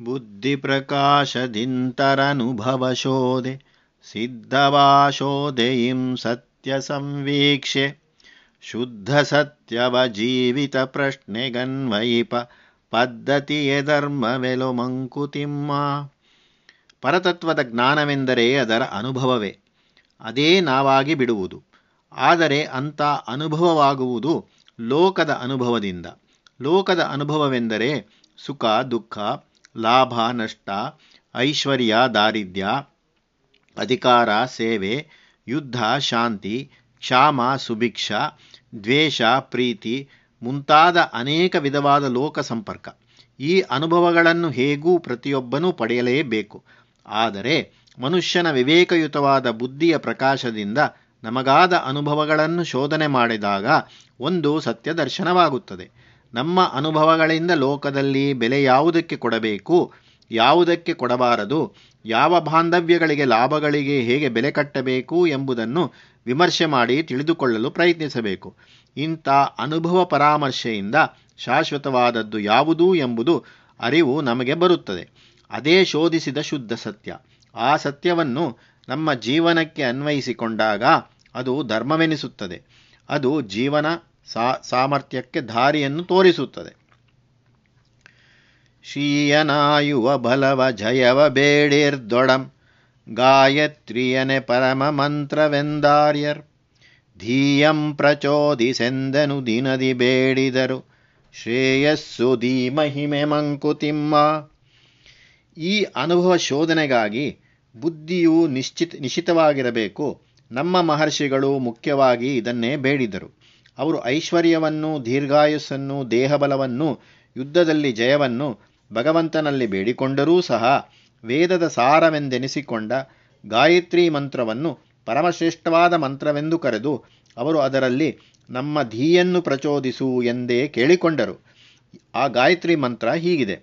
बुद्धिप्रकाशदिन्तरनुभवशोधे सिद्धवाशोधयिं सत्यसंवीक्ष्य ಶುದ್ಧಸತ್ಯವಜೀವಿತಪ್ರಶ್ನೆ ಗನ್ವಯಿಪ ಪದ್ಧತಿಯೇ ಧರ್ಮವೆಲು ಮಂಕುತಿಮ್ಮ ಪರತತ್ವದ ಜ್ಞಾನವೆಂದರೆ ಅದರ ಅನುಭವವೇ ಅದೇ ನಾವಾಗಿ ಬಿಡುವುದು ಆದರೆ ಅಂಥ ಅನುಭವವಾಗುವುದು ಲೋಕದ ಅನುಭವದಿಂದ ಲೋಕದ ಅನುಭವವೆಂದರೆ ಸುಖ ದುಃಖ ಲಾಭ, ನಷ್ಟ, ಐಶ್ವರ್ಯ, ದಾರಿದ್ರ್ಯ, ಅಧಿಕಾರ, ಸೇವೆ, ಯುದ್ಧ, ಶಾಂತಿ, ಕ್ಷಾಮ, ಸುಭಿಕ್ಷ, ದ್ವೇಷ, ಪ್ರೀತಿ ಮುಂತಾದ ಅನೇಕ ವಿಧವಾದ ಲೋಕ ಸಂಪರ್ಕ. ಈ ಅನುಭವಗಳನ್ನು ಹೇಗೂ ಪ್ರತಿಯೊಬ್ಬನೂ ಪಡೆಯಲೇಬೇಕು. ಆದರೆ ಮನುಷ್ಯನ ವಿವೇಕಯುತವಾದ ಬುದ್ಧಿಯ ಪ್ರಕಾಶದಿಂದ ನಮಗಾದ ಅನುಭವಗಳನ್ನು ಶೋಧನೆ ಮಾಡಿದಾಗ ಒಂದು ಸತ್ಯ ದರ್ಶನವಾಗುತ್ತದೆ ನಮ್ಮ ಅನುಭವಗಳಿಂದ ಲೋಕದಲ್ಲಿ ಬೆಲೆ ಯಾವುದಕ್ಕೆ ಕೊಡಬೇಕು, ಯಾವುದಕ್ಕೆ ಕೊಡಬಾರದು, ಯಾವ ಬಾಂಧವ್ಯಗಳಿಗೆ ಲಾಭಗಳಿಗೆ ಹೇಗೆ ಬೆಲೆ ಕಟ್ಟಬೇಕು ಎಂಬುದನ್ನು ವಿಮರ್ಶೆ ಮಾಡಿ ತಿಳಿದುಕೊಳ್ಳಲು ಪ್ರಯತ್ನಿಸಬೇಕು. ಇಂಥ ಅನುಭವ ಪರಾಮರ್ಶೆಯಿಂದ ಶಾಶ್ವತವಾದದ್ದು ಯಾವುದು ಎಂಬುದು ಅರಿವು ನಮಗೆ ಬರುತ್ತದೆ. ಅದೇ ಶೋಧಿಸಿದ ಶುದ್ಧ ಸತ್ಯ. ಆ ಸತ್ಯವನ್ನು ನಮ್ಮ ಜೀವನಕ್ಕೆ ಅನ್ವಯಿಸಿಕೊಂಡಾಗ ಅದು ಧರ್ಮವೆನಿಸುತ್ತದೆ. ಅದು ಜೀವನ ಸಾಮರ್ಥ್ಯಕ್ಕೆ ದಾರಿಯನ್ನು ತೋರಿಸುತ್ತದೆ. ಶ್ರೀಯನಾಯುವ ಬಲವ ಜಯವ ಬೇಡಿರ್ದೊಡಂ ಗಾಯತ್ರಿಯನೆ ಪರಮ ಮಂತ್ರವೆಂದಾರ್ಯರ್. ಧೀಯಂ ಪ್ರಚೋದಿಸೆಂದನು ದಿನದಿ ಬೇಡಿದರು. ಶ್ರೇಯಸ್ಸು ಧೀ ಮಹಿಮೆ ಮಂಕುತಿಮ್ಮ. ಈ ಅನುಭವ ಶೋಧನೆಗಾಗಿ ಬುದ್ಧಿಯು ನಿಶ್ಚಿತ ನಿಶ್ಚಿತವಾಗಿರಬೇಕು ನಮ್ಮ ಮಹರ್ಷಿಗಳು ಮುಖ್ಯವಾಗಿ ಇದನ್ನೇ ಬೇಡಿದರು. ಅವರು ಐಶ್ವರ್ಯವನ್ನು, ದೀರ್ಘಾಯುಸ್ಸನ್ನು, ದೇಹಬಲವನ್ನು, ಯುದ್ಧದಲ್ಲಿ ಜಯವನ್ನು, ಭಗವಂತನಲ್ಲಿ ಬೇಡಿಕೊಂಡರೂ ಸಹ ವೇದದ ಸಾರವೆಂದೆನಿಸಿಕೊಂಡ ಗಾಯತ್ರಿ ಮಂತ್ರವನ್ನು ಪರಮಶ್ರೇಷ್ಠವಾದ ಮಂತ್ರವೆಂದು ಕರೆದು ಅವರು ಅದರಲ್ಲಿ ನಮ್ಮ ಧೀಯನ್ನು ಪ್ರಚೋದಿಸು ಎಂದೇ ಕೇಳಿಕೊಂಡರು. ಆ ಗಾಯತ್ರಿ ಮಂತ್ರ ಹೀಗಿದೆ.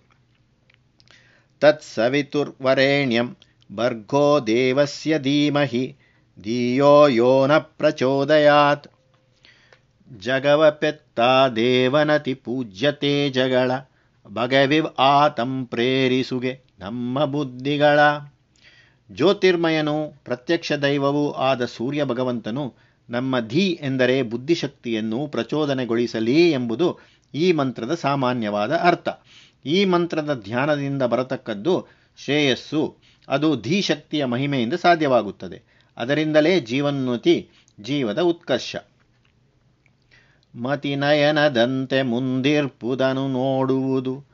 ತತ್ಸವಿತುರ್ವರೇಣ್ಯಂ ಭರ್ಗೋ ದೇವಸ್ಯ ಧೀಮಹಿ, ಧಿಯೋ ಯೋ ನ ಪ್ರಚೋದಯಾತ್. ಜಗವ ಪೆತ್ತ ದೇವನತಿ ಪೂಜ್ಯತೆ ಜಗಳ. ಭಗವಿ ಆತಂ ಪ್ರೇರಿಸುಗೆ ನಮ್ಮ ಬುದ್ಧಿಗಳ. ಜ್ಯೋತಿರ್ಮಯನು ಪ್ರತ್ಯಕ್ಷ ದೈವವೂ ಆದ ಸೂರ್ಯ ಭಗವಂತನು ನಮ್ಮ ಧಿ ಎಂದರೆ ಬುದ್ಧಿಶಕ್ತಿಯನ್ನು ಪ್ರಚೋದನೆಗೊಳಿಸಲಿ ಎಂಬುದು ಈ ಮಂತ್ರದ ಸಾಮಾನ್ಯವಾದ ಅರ್ಥ. ಈ ಮಂತ್ರದ ಧ್ಯಾನದಿಂದ ಬರತಕ್ಕದ್ದು ಶ್ರೇಯಸ್ಸು. ಅದು ಧೀಶಕ್ತಿಯ ಮಹಿಮೆಯಿಂದ ಸಾಧ್ಯವಾಗುತ್ತದೆ. ಅದರಿಂದಲೇ ಜೀವನ್ನುತಿ ಜೀವದ ಉತ್ಕರ್ಷ. ಮತಿನಯನದಂತೆ ಮುಂದಿರ್ಪುದನು ನೋಡುವುದು.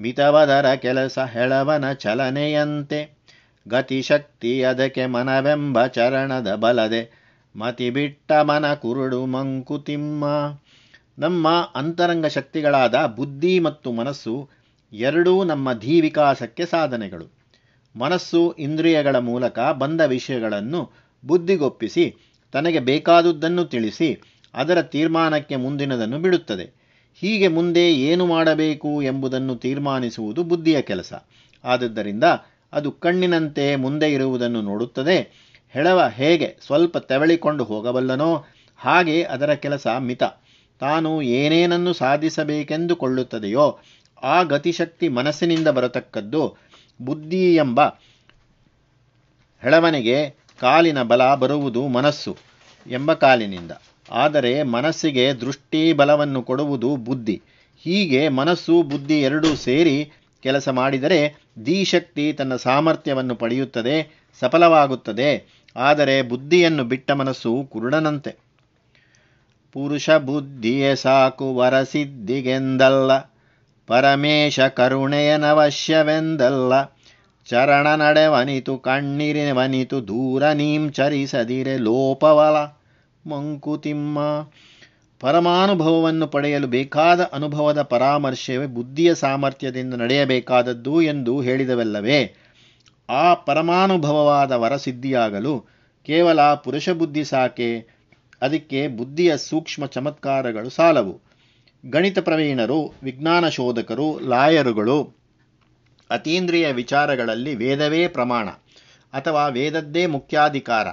ಮಿತವದರ ಕೆಲಸ ಹೆಳವನ ಚಲನೆಯಂತೆ. ಗತಿಶಕ್ತಿ ಅದಕ್ಕೆ ಮನವೆಂಬ ಚರಣದ ಬಲದೆ. ಮತಿ ಬಿಟ್ಟ ಮನ ಕುರುಡು ಮಂಕುತಿಮ್ಮ. ನಮ್ಮ ಅಂತರಂಗ ಶಕ್ತಿಗಳಾದ ಬುದ್ಧಿ ಮತ್ತು ಮನಸ್ಸು ಎರಡೂ ನಮ್ಮ ಧೀವಿಕಾಸಕ್ಕೆ ಸಾಧನೆಗಳು. ಮನಸ್ಸು ಇಂದ್ರಿಯಗಳ ಮೂಲಕ ಬಂದ ವಿಷಯಗಳನ್ನು ಬುದ್ಧಿಗೊಪ್ಪಿಸಿ, ತನಗೆ ಬೇಕಾದುದನ್ನು ತಿಳಿಸಿ ಅದರ ತೀರ್ಮಾನಕ್ಕೆ ಮುಂದಿನದನ್ನು ಬಿಡುತ್ತದೆ. ಹೀಗೆ ಮುಂದೆ ಏನು ಮಾಡಬೇಕು ಎಂಬುದನ್ನು ತೀರ್ಮಾನಿಸುವುದು ಬುದ್ಧಿಯ ಕೆಲಸ. ಆದದ್ದರಿಂದ ಅದು ಕಣ್ಣಿನಂತೆ ಮುಂದೆ ಇರುವುದನ್ನು ನೋಡುತ್ತದೆ. ಹೆಳವ ಹೇಗೆ ಸ್ವಲ್ಪ ತೆವಳಿಕೊಂಡು ಹೋಗಬಲ್ಲನೋ ಹಾಗೆ ಅದರ ಕೆಲಸ ಮಿತ. ತಾನು ಏನೇನನ್ನು ಸಾಧಿಸಬೇಕೆಂದುಕೊಳ್ಳುತ್ತದೆಯೋ ಆ ಗತಿಶಕ್ತಿ ಮನಸ್ಸಿನಿಂದ ಬರತಕ್ಕದ್ದು ಬುದ್ಧಿ ಎಂಬ ಹೆಳವನಿಗೆ ಕಾಲಿನ ಬಲ ಬರುವುದು ಮನಸ್ಸು ಎಂಬ ಕಾಲಿನಿಂದ. ಆದರೆ ಮನಸ್ಸಿಗೆ ದೃಷ್ಟಿ ಬಲವನ್ನು ಕೊಡುವುದು ಬುದ್ಧಿ. ಹೀಗೆ ಮನಸ್ಸು, ಬುದ್ಧಿ ಎರಡೂ ಸೇರಿ ಕೆಲಸ ಮಾಡಿದರೆ ಧೀಶಕ್ತಿ ತನ್ನ ಸಾಮರ್ಥ್ಯವನ್ನು ಪಡೆಯುತ್ತದೆ, ಸಫಲವಾಗುತ್ತದೆ. ಆದರೆ ಬುದ್ಧಿಯನ್ನು ಬಿಟ್ಟ ಮನಸ್ಸು ಕುರುಡನಂತೆ. ಪುರುಷ ಬುದ್ಧಿಯೇ ಸಾಕು, ವರಸಿದ್ಧಿಗೆಂದಲ್ಲ. ಪರಮೇಶ ಕರುಣೆಯನವಶ್ಯವೆಂದಲ್ಲ ಚರಣ ನಡೆವನಿತು ಕಣ್ಣೀರಿನವನಿತು ದೂರ ನೀಂ ಚರಿಸದಿರೆ, ಲೋಪವಲ. ಮಂಕುತಿಮ್ಮ. ಪರಮಾನುಭವವನ್ನು ಪಡೆಯಲು ಬೇಕಾದ ಅನುಭವದ ಪರಾಮರ್ಶವೇ ಬುದ್ಧಿಯ ಸಾಮರ್ಥ್ಯದಿಂದ ನಡೆಯಬೇಕಾದದ್ದು ಎಂದು ಹೇಳಿದವಲ್ಲವೇ. ಆ ಪರಮಾನುಭವವಾದ ವರಸಿದ್ಧಿಯಾಗಲು ಕೇವಲ ಪುರುಷ ಬುದ್ಧಿ ಸಾಕೆ, ಅದಕ್ಕೆ ಬುದ್ಧಿಯ ಸೂಕ್ಷ್ಮ ಚಮತ್ಕಾರಗಳು ಸಾಲವು. ಗಣಿತ ಪ್ರವೀಣರು, ವಿಜ್ಞಾನ ಶೋಧಕರು, ಲಾಯರುಗಳು, ಅತೀಂದ್ರಿಯ ವಿಚಾರಗಳಲ್ಲಿ ವೇದವೇ ಪ್ರಮಾಣ ಅಥವಾ ವೇದದ್ದೇ ಮುಖ್ಯಾಧಿಕಾರ.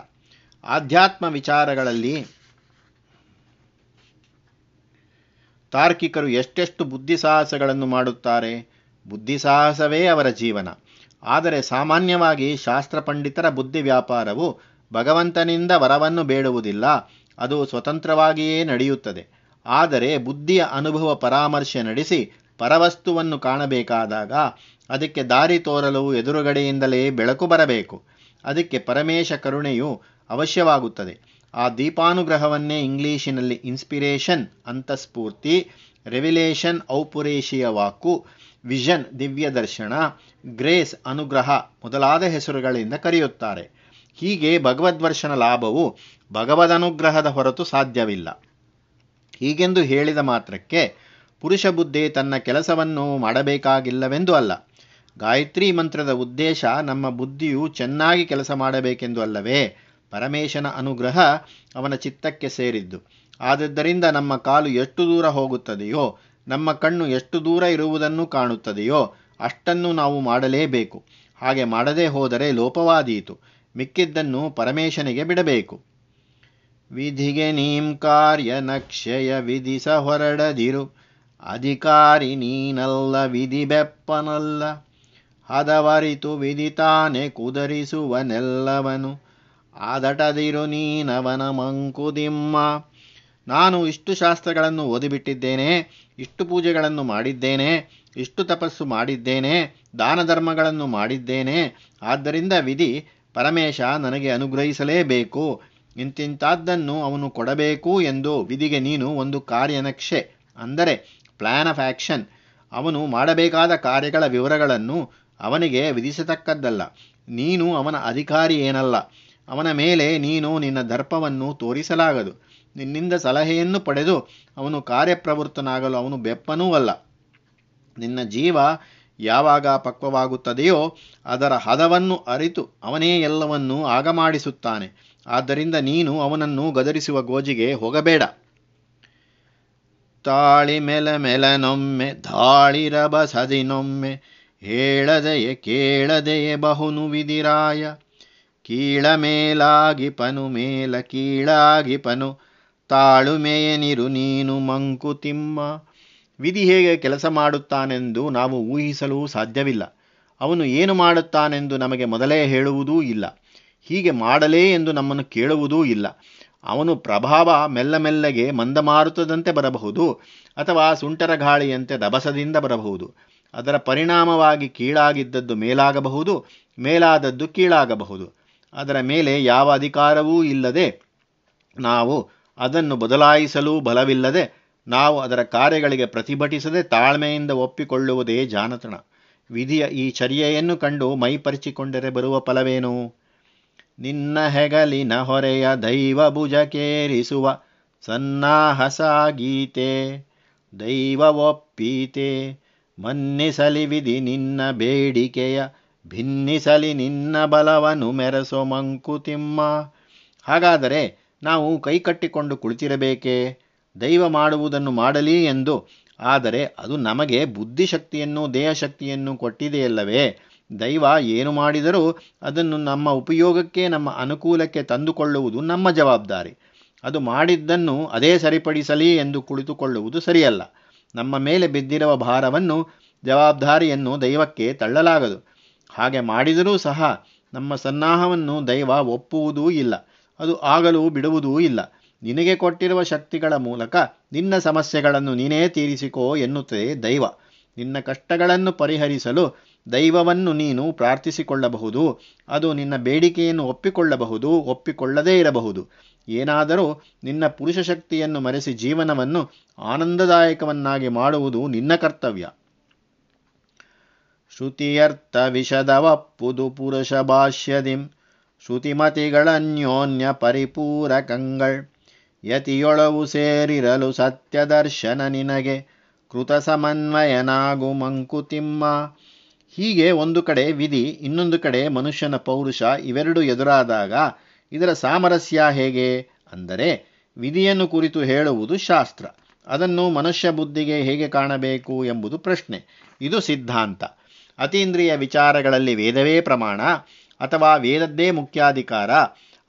ಆಧ್ಯಾತ್ಮ ವಿಚಾರಗಳಲ್ಲಿ ತಾರ್ಕಿಕರು ಎಷ್ಟೆಷ್ಟು ಬುದ್ಧಿಸಾಹಸಗಳನ್ನು ಮಾಡುತ್ತಾರೆ? ಬುದ್ಧಿಸಾಹಸವೇ ಅವರ ಜೀವನ. ಆದರೆ ಸಾಮಾನ್ಯವಾಗಿ ಶಾಸ್ತ್ರ ಪಂಡಿತರ ಬುದ್ಧಿ ವ್ಯಾಪಾರವು ಭಗವಂತನಿಂದ ವರವನ್ನು ಬೇಡುವುದಿಲ್ಲ. ಅದು ಸ್ವತಂತ್ರವಾಗಿಯೇ ನಡೆಯುತ್ತದೆ. ಆದರೆ ಬುದ್ಧಿಯ ಅನುಭವ ಪರಾಮರ್ಶೆ ನಡೆಸಿ ಪರವಸ್ತುವನ್ನು ಕಾಣಬೇಕಾದಾಗ ಅದಕ್ಕೆ ದಾರಿ ತೋರಲು ಎದುರುಗಡೆಯಿಂದಲೇ ಬೆಳಕು ಬರಬೇಕು. ಅದಕ್ಕೆ ಪರಮೇಶ ಕರುಣೆಯು ಅವಶ್ಯವಾಗುತ್ತದೆ. ಆ ದೀಪಾನುಗ್ರಹವನ್ನೇ ಇಂಗ್ಲೀಷಿನಲ್ಲಿ ಇನ್ಸ್ಪಿರೇಷನ್ ಅಂತಸ್ಫೂರ್ತಿ ರೆವಿಲೇಷನ್ ಔಪುರೇಶಿಯ ವಾಕು ವಿಷನ್ ದಿವ್ಯ ದರ್ಶನ ಗ್ರೇಸ್ ಅನುಗ್ರಹ ಮೊದಲಾದ ಹೆಸರುಗಳಿಂದ ಕರೆಯುತ್ತಾರೆ. ಹೀಗೆ ಭಗವದ್ವರ್ಷನ ಲಾಭವು ಭಗವದನುಗ್ರಹದ ಹೊರತು ಸಾಧ್ಯವಿಲ್ಲ. ಹೀಗೆಂದು ಹೇಳಿದ ಮಾತ್ರಕ್ಕೆ ಪುರುಷ ಬುದ್ಧಿ ತನ್ನ ಕೆಲಸವನ್ನು ಮಾಡಬೇಕಾಗಿಲ್ಲವೆಂದು ಅಲ್ಲ. ಗಾಯತ್ರಿ ಮಂತ್ರದ ಉದ್ದೇಶ ನಮ್ಮ ಬುದ್ಧಿಯು ಚೆನ್ನಾಗಿ ಕೆಲಸ ಮಾಡಬೇಕೆಂದು ಅಲ್ಲವೇ? ಪರಮೇಶನ ಅನುಗ್ರಹ ಅವನ ಚಿತ್ತಕ್ಕೆ ಸೇರಿದ್ದು. ಆದದ್ದರಿಂದ ನಮ್ಮ ಕಾಲು ಎಷ್ಟು ದೂರ ಹೋಗುತ್ತದೆಯೋ, ನಮ್ಮ ಕಣ್ಣು ಎಷ್ಟು ದೂರ ಇರುವುದನ್ನು ಕಾಣುತ್ತದೆಯೋ, ಅಷ್ಟನ್ನು ನಾವು ಮಾಡಲೇಬೇಕು. ಹಾಗೆ ಮಾಡದೇ ಹೋದರೆ ಲೋಪವಾದೀತು. ಮಿಕ್ಕಿದ್ದನ್ನು ಪರಮೇಶನಿಗೆ ಬಿಡಬೇಕು. ವಿಧಿಗೆ ನೀಂ ಕಾರ್ಯ ನಕ್ಷಯ ವಿಧಿಸ ಹೊರಡದಿರು. ಅಧಿಕಾರಿ ನೀನಲ್ಲ, ವಿಧಿ ಬೆಪ್ಪನಲ್ಲ. ಹದವರಿತು ವಿಧಿತಾನೆ ಕುದರಿಸುವನೆಲ್ಲವನು. ಆದಟದಿರು ನೀನವನ ಮಂಕುದಿಮ್ಮ. ನಾನು ಇಷ್ಟು ಶಾಸ್ತ್ರಗಳನ್ನು ಓದಿಬಿಟ್ಟಿದ್ದೇನೆ, ಇಷ್ಟು ಪೂಜೆಗಳನ್ನು ಮಾಡಿದ್ದೇನೆ, ಇಷ್ಟು ತಪಸ್ಸು ಮಾಡಿದ್ದೇನೆ ದಾನ ಧರ್ಮಗಳನ್ನು ಮಾಡಿದ್ದೇನೆ, ಆದ್ದರಿಂದ ವಿಧಿ ಪರಮೇಶ ನನಗೆ ಅನುಗ್ರಹಿಸಲೇಬೇಕು. ಇಂತಿಂತಾದ್ದನ್ನು ಅವನು ಕೊಡಬೇಕು ಎಂದು ವಿಧಿಗೆ ನೀನು ಒಂದು ಕಾರ್ಯನಕ್ಷೆ, ಅಂದರೆ ಪ್ಲ್ಯಾನ್ ಆಫ್ ಆ್ಯಕ್ಷನ್ ಅವನು ಮಾಡಬೇಕಾದ ಕಾರ್ಯಗಳ ವಿವರಗಳನ್ನು ಅವನಿಗೆ ವಿಧಿಸತಕ್ಕದ್ದಲ್ಲ. ನೀನು ಅವನ ಅಧಿಕಾರಿ ಏನಲ್ಲ. ಅವನ ಮೇಲೆ ನೀನು ನಿನ್ನ ದರ್ಪವನ್ನು ತೋರಿಸಲಾಗದು. ನಿನ್ನಿಂದ ಸಲಹೆಯನ್ನು ಪಡೆದು ಅವನು ಕಾರ್ಯಪ್ರವೃತ್ತನಾಗಲು ಅವನು ಬೆಪ್ಪನೂ ಅಲ್ಲ. ನಿನ್ನ ಜೀವ ಯಾವಾಗ ಪಕ್ವವಾಗುತ್ತದೆಯೋ ಅದರ ಹದವನ್ನು ಅರಿತು ಅವನೇ ಎಲ್ಲವನ್ನೂ ಆಗ ಮಾಡಿಸುತ್ತಾನೆ ಆದ್ದರಿಂದ ನೀನು ಅವನನ್ನು ಗದರಿಸುವ ಗೋಜಿಗೆ ಹೋಗಬೇಡ. ತಾಳಿ ಮೆಲ ಮೆಲನೊಮ್ಮೆ ಧಾಳಿರಬಸದಿನೊಮ್ಮೆ ಹೇಳದೆಯೇ ಕೇಳದೆಯೇ ಬಹುನು ವಿಧಿರಾಯ ಕೀಳ ಮೇಲಾಗಿ ಪನು ಮೇಲ ಕೀಳಾಗಿ ಪನು. ತಾಳುಮೆಯನಿರು ನೀನು ಮಂಕುತಿಮ್ಮ ವಿಧಿ ಹೇಗೆ ಕೆಲಸ ಮಾಡುತ್ತಾನೆಂದು ನಾವು ಊಹಿಸಲು ಸಾಧ್ಯವಿಲ್ಲ. ಅವನು ಏನು ಮಾಡುತ್ತಾನೆಂದು ನಮಗೆ ಮೊದಲೇ ಹೇಳುವುದೂ ಇಲ್ಲ. ಹೀಗೆ ಮಾಡಲೇ ಎಂದು ನಮ್ಮನ್ನು ಕೇಳುವುದೂ ಇಲ್ಲ. ಅವನು ಪ್ರಭಾವ ಮೆಲ್ಲ ಮೆಲ್ಲಗೆ ಮಂದಮಾರುತದಂತೆ ಬರಬಹುದು ಅಥವಾ ಸುಂಟರ ಗಾಳಿಯಂತೆ ದಬಸದಿಂದ ಬರಬಹುದು. ಅದರ ಪರಿಣಾಮವಾಗಿ ಕೀಳಾಗಿದ್ದದ್ದು ಮೇಲಾಗಬಹುದು, ಮೇಲಾದದ್ದು ಕೀಳಾಗಬಹುದು. ಅದರ ಮೇಲೆ ಯಾವ ಅಧಿಕಾರವೂ ಇಲ್ಲದೆ ನಾವು ಅದನ್ನು ಬದಲಾಯಿಸಲು ಬಲವಿಲ್ಲದೆ ನಾವು ಅದರ ಕಾರ್ಯಗಳಿಗೆ ಪ್ರತಿಭಟಿಸದೆ ತಾಳ್ಮೆಯಿಂದ ಒಪ್ಪಿಕೊಳ್ಳುವುದೇ ಜಾನತನ. ವಿಧಿಯ ಈ ಚರ್ಯೆಯನ್ನು ಕಂಡು ಮೈಪರಿಚಿಕೊಂಡರೆ ಬರುವ ಫಲವೇನು? ನಿನ್ನ ಹೆಗಲಿನ ಹೊರೆಯ ದೈವ ಸನ್ನಾಹಸ ಗೀತೆ ದೈವ ಒಪ್ಪೀತೆ, ಮನ್ನಿಸಲಿ ವಿಧಿ ನಿನ್ನ ಬೇಡಿಕೆಯ ಭಿನ್ನಿಸಲಿ ನಿನ್ನ ಬಲವನು ಮೆರೆಸೋ ಮಂಕುತಿಮ್ಮ ಹಾಗಾದರೆ ನಾವು ಕೈಕಟ್ಟಿಕೊಂಡು ಕುಳಿತಿರಬೇಕೇ? ದೈವ ಮಾಡುವುದನ್ನು ಮಾಡಲಿ ಎಂದು. ಆದರೆ ಅದು ನಮಗೆ ಬುದ್ಧಿಶಕ್ತಿಯನ್ನು ದೇಹಶಕ್ತಿಯನ್ನು ಕೊಟ್ಟಿದೆಯಲ್ಲವೇ? ದೈವ ಏನು ಮಾಡಿದರೂ ಅದನ್ನು ನಮ್ಮ ಉಪಯೋಗಕ್ಕೆ, ನಮ್ಮ ಅನುಕೂಲಕ್ಕೆ ತಂದುಕೊಳ್ಳುವುದು ನಮ್ಮ ಜವಾಬ್ದಾರಿ. ಅದು ಮಾಡಿದ್ದನ್ನು ಅದೇ ಸರಿಪಡಿಸಲಿ ಎಂದು ಕುಳಿತುಕೊಳ್ಳುವುದು ಸರಿಯಲ್ಲ. ನಮ್ಮ ಮೇಲೆ ಬಿದ್ದಿರುವ ಭಾರವನ್ನು, ಜವಾಬ್ದಾರಿಯನ್ನು ದೈವಕ್ಕೆ ತಳ್ಳಲಾಗದು. ಹಾಗೆ ಮಾಡಿದರೂ ಸಹ ನಮ್ಮ ಸನ್ನಾಹವನ್ನು ದೈವ ಒಪ್ಪುವುದೂ ಇಲ್ಲ. ಅದು ಆಗಲು ಬಿಡುವುದೂ ಇಲ್ಲ. ನಿನಗೆ ಕೊಟ್ಟಿರುವ ಶಕ್ತಿಗಳ ಮೂಲಕ ನಿನ್ನ ಸಮಸ್ಯೆಗಳನ್ನು ನೀನೇ ತೀರಿಸಿಕೋ ಎನ್ನುತ್ತದೆ ದೈವ. ನಿನ್ನ ಕಷ್ಟಗಳನ್ನು ಪರಿಹರಿಸಲು ದೈವವನ್ನು ನೀನು ಪ್ರಾರ್ಥಿಸಿಕೊಳ್ಳಬಹುದು. ಅದು ನಿನ್ನ ಬೇಡಿಕೆಯನ್ನು ಒಪ್ಪಿಕೊಳ್ಳಬಹುದು, ಒಪ್ಪಿಕೊಳ್ಳದೇ ಇರಬಹುದು. ಏನಾದರೂ ನಿನ್ನ ಪುರುಷ ಶಕ್ತಿಯನ್ನು ಮರೆಸಿ ಜೀವನವನ್ನು ಆನಂದದಾಯಕವನ್ನಾಗಿ ಮಾಡುವುದು ನಿನ್ನ ಕರ್ತವ್ಯ. ಶ್ರುತಿಯರ್ಥ ವಿಷದವಪ್ಪುದು ಪುರುಷ ಭಾಷ್ಯದಿಂ ಶ್ರುತಿಮತಿಗಳನ್ಯೋನ್ಯ ಪರಿಪೂರಕಂಗಳ್ ಯತಿಯೊಳವು ಸೇರಿರಲು ಸತ್ಯದರ್ಶನ ನಿನಗೆ ಕೃತ ಸಮನ್ವಯನಾಗು ಮಂಕುತಿಮ್ಮ ಹೀಗೆ ಒಂದು ಕಡೆ ವಿಧಿ, ಇನ್ನೊಂದು ಕಡೆ ಮನುಷ್ಯನ ಪೌರುಷ ಇವೆರಡು ಎದುರಾದಾಗ ಇದರ ಸಾಮರಸ್ಯ ಹೇಗೆ ಅಂದರೆ ವಿಧಿಯನ್ನು ಕುರಿತು ಹೇಳುವುದು ಶಾಸ್ತ್ರ. ಅದನ್ನು ಮನುಷ್ಯ ಬುದ್ಧಿಗೆ ಹೇಗೆ ಕಾಣಬೇಕು ಎಂಬುದು ಪ್ರಶ್ನೆ. ಇದು ಸಿದ್ಧಾಂತ. ಅತೀಂದ್ರಿಯ ವಿಚಾರಗಳಲ್ಲಿ ವೇದವೇ ಪ್ರಮಾಣ ಅಥವಾ ವೇದದ್ದೇ ಮುಖ್ಯಾಧಿಕಾರ,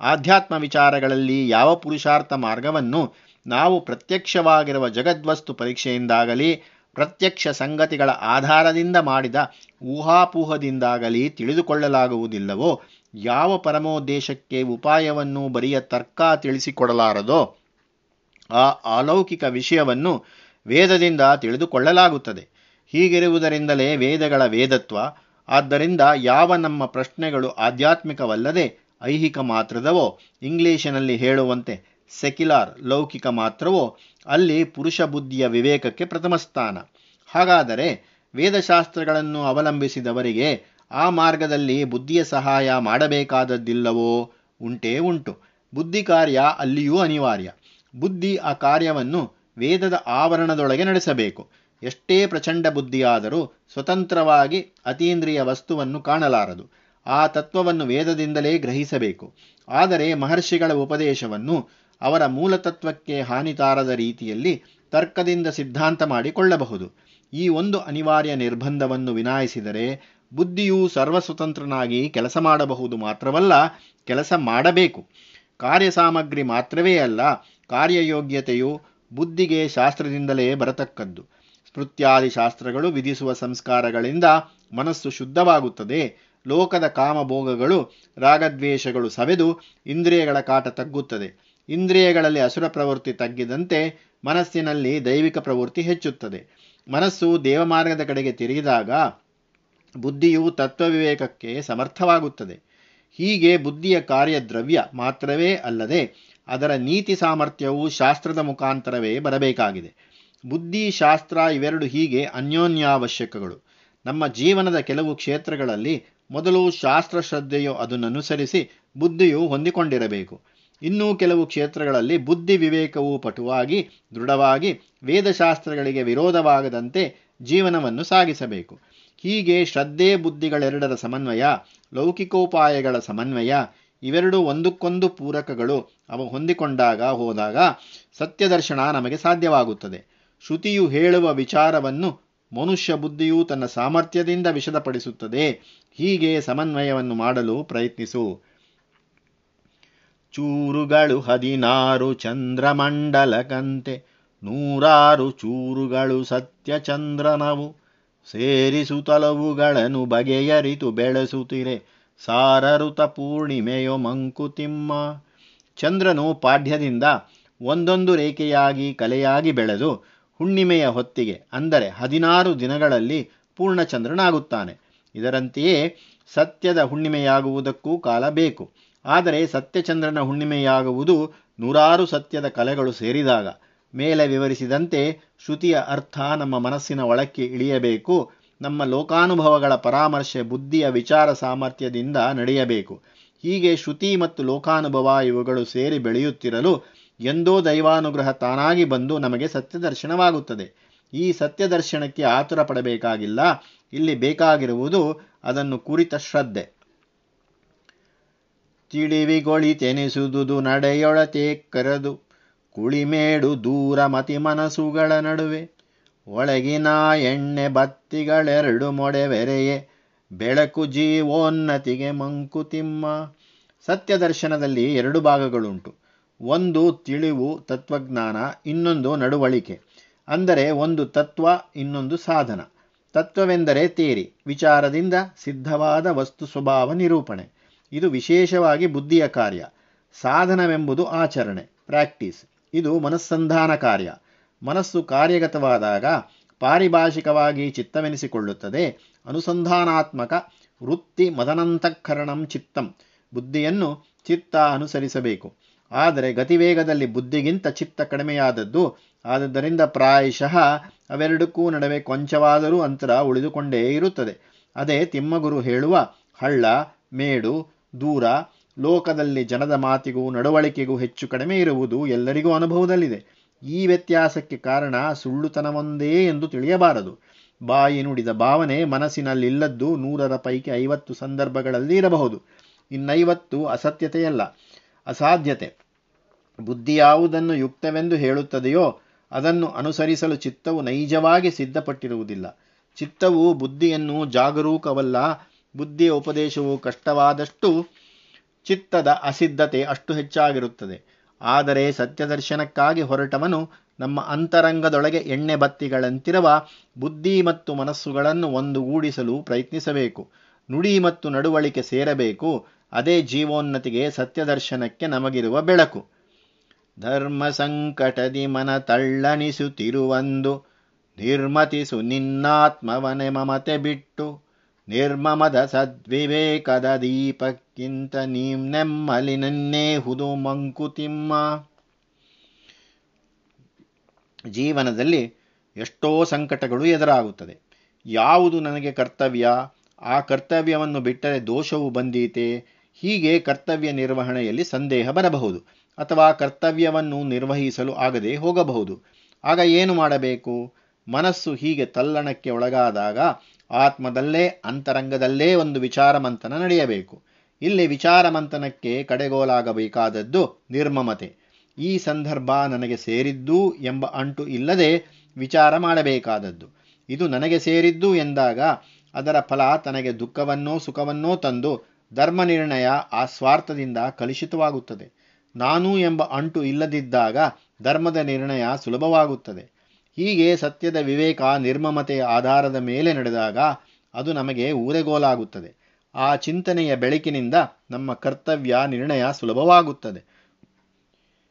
ಆಧ್ಯಾತ್ಮ ವಿಚಾರಗಳಲ್ಲಿ ಯಾವ ಪುರುಷಾರ್ಥ ಮಾರ್ಗವನ್ನು ನಾವು ಪ್ರತ್ಯಕ್ಷವಾಗಿರುವ ಜಗದ್ವಸ್ತು ಪರೀಕ್ಷೆಯಿಂದಾಗಲಿ, ಪ್ರತ್ಯಕ್ಷ ಸಂಗತಿಗಳ ಆಧಾರದಿಂದ ಮಾಡಿದ ಊಹಾಪೂಹದಿಂದಾಗಲಿ ತಿಳಿದುಕೊಳ್ಳಲಾಗುವುದಿಲ್ಲವೋ, ಯಾವ ಪರಮೋದ್ದೇಶಕ್ಕೆ ಉಪಾಯವನ್ನು ಬರಿಯ ತರ್ಕ ತಿಳಿಸಿಕೊಡಲಾರದೋ, ಆ ಅಲೌಕಿಕ ವಿಷಯವನ್ನು ವೇದದಿಂದ ತಿಳಿದುಕೊಳ್ಳಲಾಗುತ್ತದೆ. ಹೀಗಿರುವುದರಿಂದಲೇ ವೇದಗಳ ವೇದತ್ವ. ಆದ್ದರಿಂದ ಯಾವ ನಮ್ಮ ಪ್ರಶ್ನೆಗಳು ಆಧ್ಯಾತ್ಮಿಕವಲ್ಲದೆ ಐಹಿಕ ಮಾತ್ರದವೋ, ಇಂಗ್ಲಿಷಿನಲ್ಲಿ ಹೇಳುವಂತೆ ಸೆಕ್ಯುಲಾರ್ ಲೌಕಿಕ ಮಾತ್ರವೋ, ಅಲ್ಲಿ ಪುರುಷ ಬುದ್ಧಿಯ ವಿವೇಕಕ್ಕೆ ಪ್ರಥಮ ಸ್ಥಾನ. ಹಾಗಾದರೆ ವೇದಶಾಸ್ತ್ರಗಳನ್ನು ಅವಲಂಬಿಸಿದವರಿಗೆ ಆ ಮಾರ್ಗದಲ್ಲಿ ಬುದ್ಧಿಯ ಸಹಾಯ ಮಾಡಬೇಕಾದದ್ದಿಲ್ಲವೋ? ಉಂಟೇ ಉಂಟು. ಬುದ್ಧಿ ಕಾರ್ಯ ಅಲ್ಲಿಯೂ ಅನಿವಾರ್ಯ. ಬುದ್ಧಿ ಆ ಕಾರ್ಯವನ್ನು ವೇದದ ಆವರಣದೊಳಗೆ ನಡೆಸಬೇಕು. ಎಷ್ಟೇ ಪ್ರಚಂಡ ಬುದ್ಧಿಯಾದರೂ ಸ್ವತಂತ್ರವಾಗಿ ಅತೀಂದ್ರಿಯ ವಸ್ತುವನ್ನು ಕಾಣಲಾರದು. ಆ ತತ್ವವನ್ನು ವೇದದಿಂದಲೇ ಗ್ರಹಿಸಬೇಕು. ಆದರೆ ಮಹರ್ಷಿಗಳ ಉಪದೇಶವನ್ನು ಅವರ ಮೂಲತತ್ವಕ್ಕೆ ಹಾನಿತಾರದ ರೀತಿಯಲ್ಲಿ ತರ್ಕದಿಂದ ಸಿದ್ಧಾಂತ ಮಾಡಿಕೊಳ್ಳಬಹುದು. ಈ ಒಂದು ಅನಿವಾರ್ಯ ನಿರ್ಬಂಧವನ್ನು ವಿನಾಯಿಸಿದರೆ ಬುದ್ಧಿಯು ಸರ್ವಸ್ವತಂತ್ರನಾಗಿ ಕೆಲಸ ಮಾಡಬಹುದು ಮಾತ್ರವಲ್ಲ, ಕೆಲಸ ಮಾಡಬೇಕು. ಕಾರ್ಯ ಸಾಮಗ್ರಿ ಮಾತ್ರವೇ ಅಲ್ಲ, ಕಾರ್ಯಯೋಗ್ಯತೆಯು ಬುದ್ಧಿಗೆ ಶಾಸ್ತ್ರದಿಂದಲೇ ಬರತಕ್ಕದ್ದು. ಸ್ಮೃತ್ಯಾದಿ ಶಾಸ್ತ್ರಗಳು ವಿಧಿಸುವ ಸಂಸ್ಕಾರಗಳಿಂದ ಮನಸ್ಸು ಶುದ್ಧವಾಗುತ್ತದೆ. ಲೋಕದ ಕಾಮಭೋಗಗಳು, ರಾಗದ್ವೇಷಗಳು ಸವೆದು ಇಂದ್ರಿಯಗಳ ಕಾಟ ತಗ್ಗುತ್ತದೆ. ಇಂದ್ರಿಯಗಳಲ್ಲಿ ಅಸುರ ಪ್ರವೃತ್ತಿ ತಗ್ಗಿದಂತೆ ಮನಸ್ಸಿನಲ್ಲಿ ದೈವಿಕ ಪ್ರವೃತ್ತಿ ಹೆಚ್ಚುತ್ತದೆ. ಮನಸ್ಸು ದೇವಮಾರ್ಗದ ಕಡೆಗೆ ತಿರುಗಿದಾಗ ಬುದ್ಧಿಯು ತತ್ವವಿವೇಕಕ್ಕೆ ಸಮರ್ಥವಾಗುತ್ತದೆ. ಹೀಗೆ ಬುದ್ಧಿಯ ಕಾರ್ಯದ್ರವ್ಯ ಮಾತ್ರವೇ ಅಲ್ಲದೆ ಅದರ ನೀತಿ ಸಾಮರ್ಥ್ಯವು ಶಾಸ್ತ್ರದ ಮುಖಾಂತರವೇ ಬರಬೇಕಾಗಿದೆ. ಬುದ್ಧಿ ಶಾಸ್ತ್ರ ಇವೆರಡು ಹೀಗೆ ಅನ್ಯೋನ್ಯಾವಶ್ಯಕಗಳು. ನಮ್ಮ ಜೀವನದ ಕೆಲವು ಕ್ಷೇತ್ರಗಳಲ್ಲಿ ಮೊದಲು ಶಾಸ್ತ್ರ ಶ್ರದ್ಧೆಯು ಅದನ್ನನುಸರಿಸಿ ಬುದ್ಧಿಯು ಹೊಂದಿಕೊಂಡಿರಬೇಕು. ಇನ್ನೂ ಕೆಲವು ಕ್ಷೇತ್ರಗಳಲ್ಲಿ ಬುದ್ಧಿ ವಿವೇಕವು ಪಟುವಾಗಿ, ದೃಢವಾಗಿ ವೇದಶಾಸ್ತ್ರಗಳಿಗೆ ವಿರೋಧವಾಗದಂತೆ ಜೀವನವನ್ನು ಸಾಗಿಸಬೇಕು. ಹೀಗೆ ಶ್ರದ್ಧೆ, ಬುದ್ಧಿಗಳೆರಡರ ಸಮನ್ವಯ, ಲೌಕಿಕೋಪಾಯಗಳ ಸಮನ್ವಯ ಇವೆರಡು ಒಂದಕ್ಕೊಂದು ಪೂರಕಗಳು ಅವು ಹೊಂದಿಕೊಂಡಾಗ ಹೋದಾಗ ಸತ್ಯದರ್ಶನ ನಮಗೆ ಸಾಧ್ಯವಾಗುತ್ತದೆ. ಶ್ರುತಿಯು ಹೇಳುವ ವಿಚಾರವನ್ನು ಮನುಷ್ಯ ಬುದ್ಧಿಯು ತನ್ನ ಸಾಮರ್ಥ್ಯದಿಂದ ವಿಷದಪಡಿಸುತ್ತದೆ. ಹೀಗೆ ಸಮನ್ವಯವನ್ನು ಮಾಡಲು ಪ್ರಯತ್ನಿಸು. ಚೂರುಗಳು ಹದಿನಾರು ಚಂದ್ರಮಂಡಲಕಂತೆ ನೂರಾರು ಚೂರುಗಳು ಸತ್ಯಚಂದ್ರನವು ಸೇರಿಸುತ್ತಲವುಗಳನ್ನು ಬಗೆಯರಿತು ಬೆಳೆಸುತ್ತಿರೆ ಸಾರಋತ ಪೂರ್ಣಿಮೆಯೋ ಮಂಕುತಿಮ್ಮ. ಚಂದ್ರನು ಪಾಢ್ಯದಿಂದ ಒಂದೊಂದು ರೇಖೆಯಾಗಿ ಕಲೆಯಾಗಿ ಬೆಳೆದು ಹುಣ್ಣಿಮೆಯ ಹೊತ್ತಿಗೆ, ಅಂದರೆ ಹದಿನಾರು ದಿನಗಳಲ್ಲಿ ಪೂರ್ಣಚಂದ್ರನಾಗುತ್ತಾನೆ. ಇದರಂತೆಯೇ ಸತ್ಯದ ಹುಣ್ಣಿಮೆಯಾಗುವುದಕ್ಕೂ ಕಾಲ ಬೇಕು. ಆದರೆ ಸತ್ಯಚಂದ್ರನ ಹುಣ್ಣಿಮೆಯಾಗುವುದು ನೂರಾರು ಸತ್ಯದ ಕಲೆಗಳು ಸೇರಿದಾಗ. ಮೇಲೆ ವಿವರಿಸಿದಂತೆ ಶ್ರುತಿಯ ಅರ್ಥ ನಮ್ಮ ಮನಸ್ಸಿನ ಒಳಕ್ಕೆ ಇಳಿಯಬೇಕು. ನಮ್ಮ ಲೋಕಾನುಭವಗಳ ಪರಾಮರ್ಶೆ, ಬುದ್ಧಿಯ ವಿಚಾರ ಸಾಮರ್ಥ್ಯದಿಂದ ನಡೆಯಬೇಕು. ಹೀಗೆ ಶ್ರುತಿ ಮತ್ತು ಲೋಕಾನುಭವ ಇವುಗಳು ಸೇರಿ ಬೆಳೆಯುತ್ತಿರಲು ಎಂದೋ ದೈವಾನುಗ್ರಹ ತಾನಾಗಿ ಬಂದು ನಮಗೆ ಸತ್ಯದರ್ಶನವಾಗುತ್ತದೆ. ಈ ಸತ್ಯದರ್ಶನಕ್ಕೆ ಆತುರ ಪಡಬೇಕಾಗಿಲ್ಲ. ಇಲ್ಲಿ ಬೇಕಾಗಿರುವುದು ಅದನ್ನು ಕುರಿತ ಶ್ರದ್ಧೆ. ತಿಳಿವಿಗೊಳಿತೆನಿಸುದುದು ನಡೆಯೊಳತೆ ಕರೆದು ಕುಳಿಮೇಡು ದೂರ ಮತಿ ಮನಸ್ಸುಗಳ ನಡುವೆ ಒಳಗಿನ ಎಣ್ಣೆ ಬತ್ತಿಗಳೆರಡು ಮೊಡೆವೆರೆಯೇ ಬೆಳಕು ಜೀವೋನ್ನತಿಗೆ ಮಂಕುತಿಮ್ಮ. ಸತ್ಯದರ್ಶನದಲ್ಲಿ ಎರಡು ಭಾಗಗಳುಂಟು. ಒಂದು ತಿಳಿವು ತತ್ವಜ್ಞಾನ, ಇನ್ನೊಂದು ನಡವಳಿಕೆ. ಅಂದರೆ ಒಂದು ತತ್ವ, ಇನ್ನೊಂದು ಸಾಧನ. ತತ್ವವೆಂದರೆ ತೇರಿ ವಿಚಾರದಿಂದ ಸಿದ್ಧವಾದ ವಸ್ತು ಸ್ವಭಾವ ನಿರೂಪಣೆ. ಇದು ವಿಶೇಷವಾಗಿ ಬುದ್ಧಿಯ ಕಾರ್ಯ. ಸಾಧನವೆಂಬುದು ಆಚರಣೆ, ಪ್ರಾಕ್ಟೀಸ್. ಇದು ಮನಸ್ಸಂಧಾನ ಕಾರ್ಯ. ಮನಸ್ಸು ಕಾರ್ಯಗತವಾದಾಗ ಪಾರಿಭಾಷಿಕವಾಗಿ ಚಿತ್ತವೆನಿಸಿಕೊಳ್ಳುತ್ತದೆ. ಅನುಸಂಧಾನಾತ್ಮಕ ವೃತ್ತಿ ಮದನಂತಃಕರಣಂ ಚಿತ್ತಂ. ಬುದ್ಧಿಯನ್ನು ಚಿತ್ತ ಅನುಸರಿಸಬೇಕು. ಆದರೆ ಗತಿವೇಗದಲ್ಲಿ ಬುದ್ಧಿಗಿಂತ ಚಿತ್ತ ಕಡಿಮೆಯಾದದ್ದು. ಆದದ್ದರಿಂದ ಪ್ರಾಯಶಃ ಅವೆರಡಕ್ಕೂ ನಡುವೆ ಕೊಂಚವಾದರೂ ಅಂತರ ಉಳಿದುಕೊಂಡೇ ಇರುತ್ತದೆ. ಅದೇ ತಿಮ್ಮಗುರು ಹೇಳುವ, ಹಳ್ಳ, ಮೇಡು, ದೂರ, ಲೋಕದಲ್ಲಿ ಜನದ ಮಾತಿಗೂ ನಡವಳಿಕೆಗೂ ಹೆಚ್ಚು ಕಡಿಮೆ ಇರುವುದು ಎಲ್ಲರಿಗೂ ಅನುಭವದಲ್ಲಿದೆ. ಈ ವ್ಯತ್ಯಾಸಕ್ಕೆ ಕಾರಣ ಸುಳ್ಳುತನವೊಂದೇ ಎಂದು ತಿಳಿಯಬಾರದು. ಬಾಯಿ ನುಡಿದ ಭಾವನೆ ಮನಸ್ಸಿನಲ್ಲಿಲ್ಲದ್ದು ನೂರರ ಪೈಕಿ ಐವತ್ತು ಸಂದರ್ಭಗಳಲ್ಲಿ ಇರಬಹುದು. ಇನ್ನೈವತ್ತು ಅಸತ್ಯತೆಯಲ್ಲ, ಅಸಾಧ್ಯತೆ. ಬುದ್ಧಿ ಯಾವುದನ್ನು ಯುಕ್ತವೆಂದು ಹೇಳುತ್ತದೆಯೋ ಅದನ್ನು ಅನುಸರಿಸಲು ಚಿತ್ತವು ನೈಜವಾಗಿ ಸಿದ್ಧಪಟ್ಟಿರುವುದಿಲ್ಲ. ಚಿತ್ತವು ಬುದ್ಧಿಯನ್ನು ಜಾಗರೂಕವಲ್ಲ, ಬುದ್ಧಿಯ ಉಪದೇಶವು ಕಷ್ಟವಾದಷ್ಟು ಚಿತ್ತದ ಅಸಿದ್ಧತೆ ಅಷ್ಟು ಹೆಚ್ಚಾಗಿರುತ್ತದೆ. ಆದರೆ ಸತ್ಯದರ್ಶನಕ್ಕಾಗಿ ಹೊರಟವನು ನಮ್ಮ ಅಂತರಂಗದೊಳಗೆ ಎಣ್ಣೆ ಬತ್ತಿಗಳಂತಿರುವ ಬುದ್ಧಿ ಮತ್ತು ಮನಸ್ಸುಗಳನ್ನು ಒಂದುಗೂಡಿಸಲು ಪ್ರಯತ್ನಿಸಬೇಕು. ನುಡಿ ಮತ್ತು ನಡುವಳಿಕೆ ಸೇರಬೇಕು. ಅದೇ ಜೀವೋನ್ನತಿಗೆ ಸತ್ಯದರ್ಶನಕ್ಕೆ ನಮಗಿರುವ ಬೆಳಕು. ಧರ್ಮ ಸಂಕಟದಿ ಮನ ತಳ್ಳಣಿಸುತ್ತಿರುವಂದು ನಿರ್ಮತಿಸು ನಿನ್ನಾತ್ಮವನೆ ಮಮತೆ ಬಿಟ್ಟು. ನಿರ್ಮಮದ ಸದ್ವಿವೇಕದ ದೀಪಕ್ಕಿಂತ ನೀಂ ನೆಮ್ಮಲಿ ನನ್ನೇಹುದು ಮಂಕುತಿಮ್ಮ. ಜೀವನದಲ್ಲಿ ಎಷ್ಟೋ ಸಂಕಟಗಳು ಎದುರಾಗುತ್ತದೆ. ಯಾವುದು ನನಗೆ ಕರ್ತವ್ಯ? ಆ ಕರ್ತವ್ಯವನ್ನು ಬಿಟ್ಟರೆ ದೋಷವು ಬಂದೀತೆ? ಹೀಗೆ ಕರ್ತವ್ಯ ನಿರ್ವಹಣೆಯಲ್ಲಿ ಸಂದೇಹ ಬರಬಹುದು. ಅಥವಾ ಕರ್ತವ್ಯವನ್ನು ನಿರ್ವಹಿಸಲು ಆಗದೆ ಹೋಗಬಹುದು. ಆಗ ಏನು ಮಾಡಬೇಕು? ಮನಸ್ಸು ಹೀಗೆ ತಲ್ಲಣಕ್ಕೆ ಒಳಗಾದಾಗ ಆತ್ಮದಲ್ಲೇ, ಅಂತರಂಗದಲ್ಲೇ ಒಂದು ವಿಚಾರ ಮಂಥನ ನಡೆಯಬೇಕು. ಇಲ್ಲಿ ವಿಚಾರ ಮಂಥನಕ್ಕೆ ಕಡೆಗೋಲಾಗಬೇಕಾದದ್ದು ನಿರ್ಮಮತೆ. ಈ ಸಂದರ್ಭ ನನಗೆ ಸೇರಿದ್ದು ಎಂಬ ಅಂಟು ಇಲ್ಲದೆ ವಿಚಾರ ಮಾಡಬೇಕಾದದ್ದು. ಇದು ನನಗೆ ಸೇರಿದ್ದು ಎಂದಾಗ ಅದರ ಫಲ ತನಗೆ ದುಃಖವನ್ನೋ ಸುಖವನ್ನೋ ತಂದು ಧರ್ಮ ನಿರ್ಣಯ ಆ ಸ್ವಾರ್ಥದಿಂದ ಕಲುಷಿತವಾಗುತ್ತದೆ. ನಾನು ಎಂಬ ಅಂಟು ಇಲ್ಲದಿದ್ದಾಗ ಧರ್ಮದ ನಿರ್ಣಯ ಸುಲಭವಾಗುತ್ತದೆ. ಹೀಗೆ ಸತ್ಯದ ವಿವೇಕ ನಿರ್ಮಮತೆಯ ಆಧಾರದ ಮೇಲೆ ನಡೆದಾಗ ಅದು ನಮಗೆ ಊರೆಗೋಲಾಗುತ್ತದೆ. ಆ ಚಿಂತನೆಯ ಬೆಳಕಿನಿಂದ ನಮ್ಮ ಕರ್ತವ್ಯ ನಿರ್ಣಯ ಸುಲಭವಾಗುತ್ತದೆ.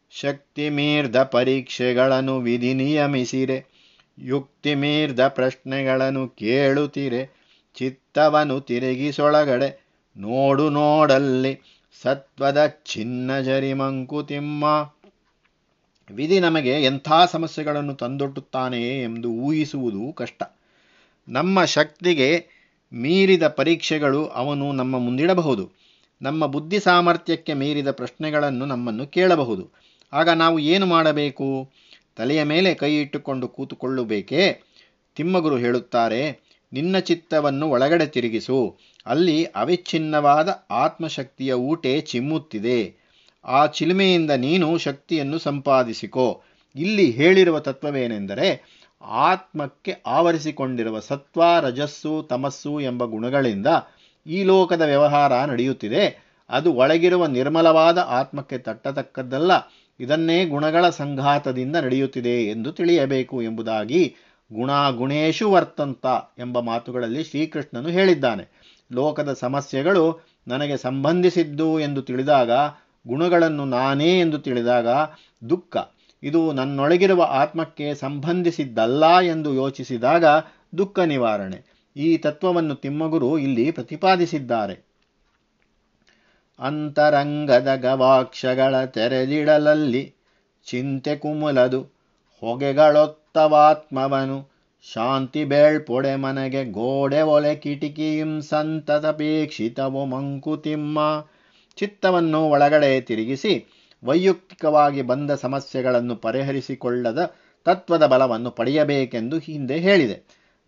ಶಕ್ತಿ ಮೀರ್ದ ಪರೀಕ್ಷೆಗಳನ್ನು ವಿಧಿ ನಿಯಮಿಸಿರೆ ಯುಕ್ತಿ ಮೀರ್ದ ಪ್ರಶ್ನೆಗಳನ್ನು ಕೇಳುತ್ತೀರೆ ಚಿತ್ತವನು ತಿರುಗಿಸೊಳಗಡೆ, ನೋಡು ನೋಡಲ್ಲಿ ಸತ್ವದ ಚಿನ್ನ ಜರಿ ಮಂಕುತಿಮ್ಮ ವಿಧಿ ನಮಗೆ ಎಂಥ ಸಮಸ್ಯೆಗಳನ್ನು ತಂದೊಡ್ಡುತ್ತಾನೆಯೇ ಎಂದು ಊಹಿಸುವುದು ಕಷ್ಟ. ನಮ್ಮ ಶಕ್ತಿಗೆ ಮೀರಿದ ಪರೀಕ್ಷೆಗಳು ಅವನು ನಮ್ಮ ಮುಂದಿಡಬಹುದು. ನಮ್ಮ ಬುದ್ಧಿ ಸಾಮರ್ಥ್ಯಕ್ಕೆ ಮೀರಿದ ಪ್ರಶ್ನೆಗಳನ್ನು ನಮ್ಮನ್ನು ಕೇಳಬಹುದು. ಆಗ ನಾವು ಏನು ಮಾಡಬೇಕು? ತಲೆಯ ಮೇಲೆ ಕೈ ಇಟ್ಟುಕೊಂಡು ಕೂತುಕೊಳ್ಳಬೇಕೇ? ತಿಮ್ಮಗುರು ಹೇಳುತ್ತಾರೆ ನಿನ್ನ ಚಿತ್ತವನ್ನು ಒಳಗಡೆ ತಿರುಗಿಸು. ಅಲ್ಲಿ ಅವಿಚ್ಛಿನ್ನವಾದ ಆತ್ಮಶಕ್ತಿಯ ಊಟೆ ಚಿಮ್ಮುತ್ತಿದೆ. ಆ ಚಿಲುಮೆಯಿಂದ ನೀನು ಶಕ್ತಿಯನ್ನು ಸಂಪಾದಿಸಿಕೋ. ಇಲ್ಲಿ ಹೇಳಿರುವ ತತ್ವವೇನೆಂದರೆ, ಆತ್ಮಕ್ಕೆ ಆವರಿಸಿಕೊಂಡಿರುವ ಸತ್ವ, ರಜಸ್ಸು, ತಮಸ್ಸು ಎಂಬ ಗುಣಗಳಿಂದ ಈ ಲೋಕದ ವ್ಯವಹಾರ ನಡೆಯುತ್ತಿದೆ. ಅದು ಒಳಗಿರುವ ನಿರ್ಮಲವಾದ ಆತ್ಮಕ್ಕೆ ತಟ್ಟತಕ್ಕದ್ದಲ್ಲ, ಇದನ್ನೇ ಗುಣಗಳ ಸಂಘಾತದಿಂದ ನಡೆಯುತ್ತಿದೆ ಎಂದು ತಿಳಿಯಬೇಕು ಎಂಬುದಾಗಿ ಗುಣ ಗುಣೇಶು ವರ್ತಂತ ಎಂಬ ಮಾತುಗಳಲ್ಲಿ ಶ್ರೀಕೃಷ್ಣನು ಹೇಳಿದ್ದಾನೆ. ಲೋಕದ ಸಮಸ್ಯೆಗಳು ನನಗೆ ಸಂಬಂಧಿಸಿದ್ದು ಎಂದು ತಿಳಿದಾಗ, ಗುಣಗಳನ್ನು ನಾನೇ ಎಂದು ತಿಳಿದಾಗ ದುಃಖ. ಇದು ನನ್ನೊಳಗಿರುವ ಆತ್ಮಕ್ಕೆ ಸಂಬಂಧಿಸಿದ್ದಲ್ಲ ಎಂದು ಯೋಚಿಸಿದಾಗ ದುಃಖ ನಿವಾರಣೆ. ಈ ತತ್ವವನ್ನು ತಿಮ್ಮಗುರು ಇಲ್ಲಿ ಪ್ರತಿಪಾದಿಸಿದ್ದಾರೆ. ಅಂತರಂಗದ ಗವಾಕ್ಷಗಳ ತೆರೆದಿಡಲಲ್ಲಿ ಚಿಂತೆ ಕುಮುಲದು ಹೊಗೆಗಳೊತ್ತವಾತ್ಮವನು ಶಾಂತಿ ಬೇಳ್ಪೊಡೆ ಮನೆಗೆ ಗೋಡೆ ಒಲೆ ಕಿಟಿಕಿಯಿಂ ಸಂತತಪೇಕ್ಷಿತವು ಮಂಕುತಿಮ್ಮ. ಚಿತ್ತವನ್ನು ಒಳಗಡೆ ತಿರುಗಿಸಿ ವೈಯಕ್ತಿಕವಾಗಿ ಬಂದ ಸಮಸ್ಯೆಗಳನ್ನು ಪರಿಹರಿಸಿಕೊಳ್ಳದ ತತ್ವದ ಬಲವನ್ನು ಪಡೆಯಬೇಕೆಂದು ಹಿಂದೆ ಹೇಳಿದೆ.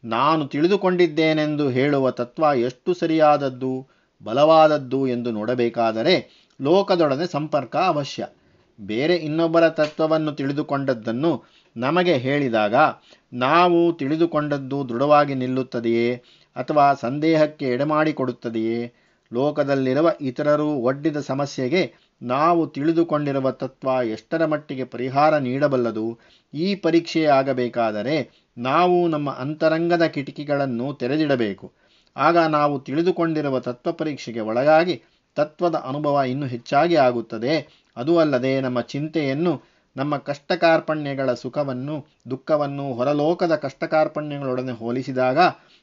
ನಾನು ತಿಳಿದುಕೊಂಡಿದ್ದೇನೆಂದು ಹೇಳುವ ತತ್ವ ಎಷ್ಟು ಸರಿಯಾದದ್ದು, ಬಲವಾದದ್ದು ಎಂದು ನೋಡಬೇಕಾದರೆ ಲೋಕದೊಡನೆ ಸಂಪರ್ಕ ಅವಶ್ಯ. ಬೇರೆ ಇನ್ನೊಬ್ಬರ ತತ್ವವನ್ನು ತಿಳಿದುಕೊಂಡದ್ದನ್ನು ನಮಗೆ ಹೇಳಿದಾಗ, ನಾವು ತಿಳಿದುಕೊಂಡದ್ದು ದೃಢವಾಗಿ ನಿಲ್ಲುತ್ತದೆಯೇ ಅಥವಾ ಸಂದೇಹಕ್ಕೆ ಎಡೆಮಾಡಿಕೊಡುತ್ತದೆಯೇ? ಲೋಕದಲ್ಲಿರುವ ಇತರರು ಒಡ್ಡಿದ ಸಮಸ್ಯೆಗೆ ನಾವು ತಿಳಿದುಕೊಂಡಿರುವ ತತ್ವ ಎಷ್ಟರ ಮಟ್ಟಿಗೆ ಪರಿಹಾರ ನೀಡಬಲ್ಲದು? ಈ ಪರೀಕ್ಷೆ ಆಗಬೇಕಾದರೆ ನಾವು ನಮ್ಮ ಅಂತರಂಗದ ಕಿಟಕಿಗಳನ್ನು ತೆರೆದಿಡಬೇಕು. ಆಗ ನಾವು ತಿಳಿದುಕೊಂಡಿರುವ ತತ್ವ ಪರೀಕ್ಷೆಗೆ ಒಳಗಾಗಿ ತತ್ವದ ಅನುಭವ ಇನ್ನೂ ಹೆಚ್ಚಾಗಿ ಆಗುತ್ತದೆ. ಅದು ಅಲ್ಲದೆ ನಮ್ಮ ಚಿಂತೆಯನ್ನು ನಮ್ಮ ಕಷ್ಟಕಾರ್ಪಣ್ಯಗಳ ಸುಖವನ್ನು, ದುಃಖವನ್ನು ಹೊರಲೋಕದ ಕಷ್ಟಕಾರ್ಪಣ್ಯಗಳೊಡನೆ ಹೋಲಿಸಿದಾಗ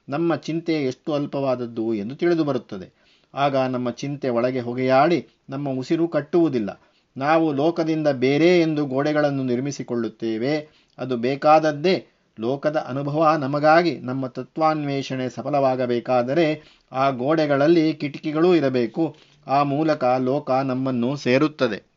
ನಮ್ಮ ಚಿಂತೆ ಎಷ್ಟು ಅಲ್ಪವಾದದ್ದು ಎಂದು ತಿಳಿದು ಬರುತ್ತದೆ. ಆಗ ನಮ್ಮ ಚಿಂತೆ ಒಳಗೆ ಹೊಗೆಯಾಡಿ ನಮ್ಮ ಉಸಿರು ಕಟ್ಟುವುದಿಲ್ಲ. ನಾವು ಲೋಕದಿಂದ ಬೇರೆ ಎಂದು ಗೋಡೆಗಳನ್ನು ನಿರ್ಮಿಸಿಕೊಳ್ಳುತ್ತೇವೆ. ಅದು ಬೇಕಾದದ್ದೇ ಲೋಕದ ಅನುಭವ ನಮಗಾಗಿ ನಮ್ಮ ತತ್ವಾನ್ವೇಷಣೆ ಸಫಲವಾಗಬೇಕಾದರೆ ಆ ಗೋಡೆಗಳಲ್ಲಿ ಕಿಟಕಿಗಳೂ ಇರಬೇಕು. ಆ ಮೂಲಕ ಲೋಕ ನಮ್ಮನ್ನು ಸೇರುತ್ತದೆ.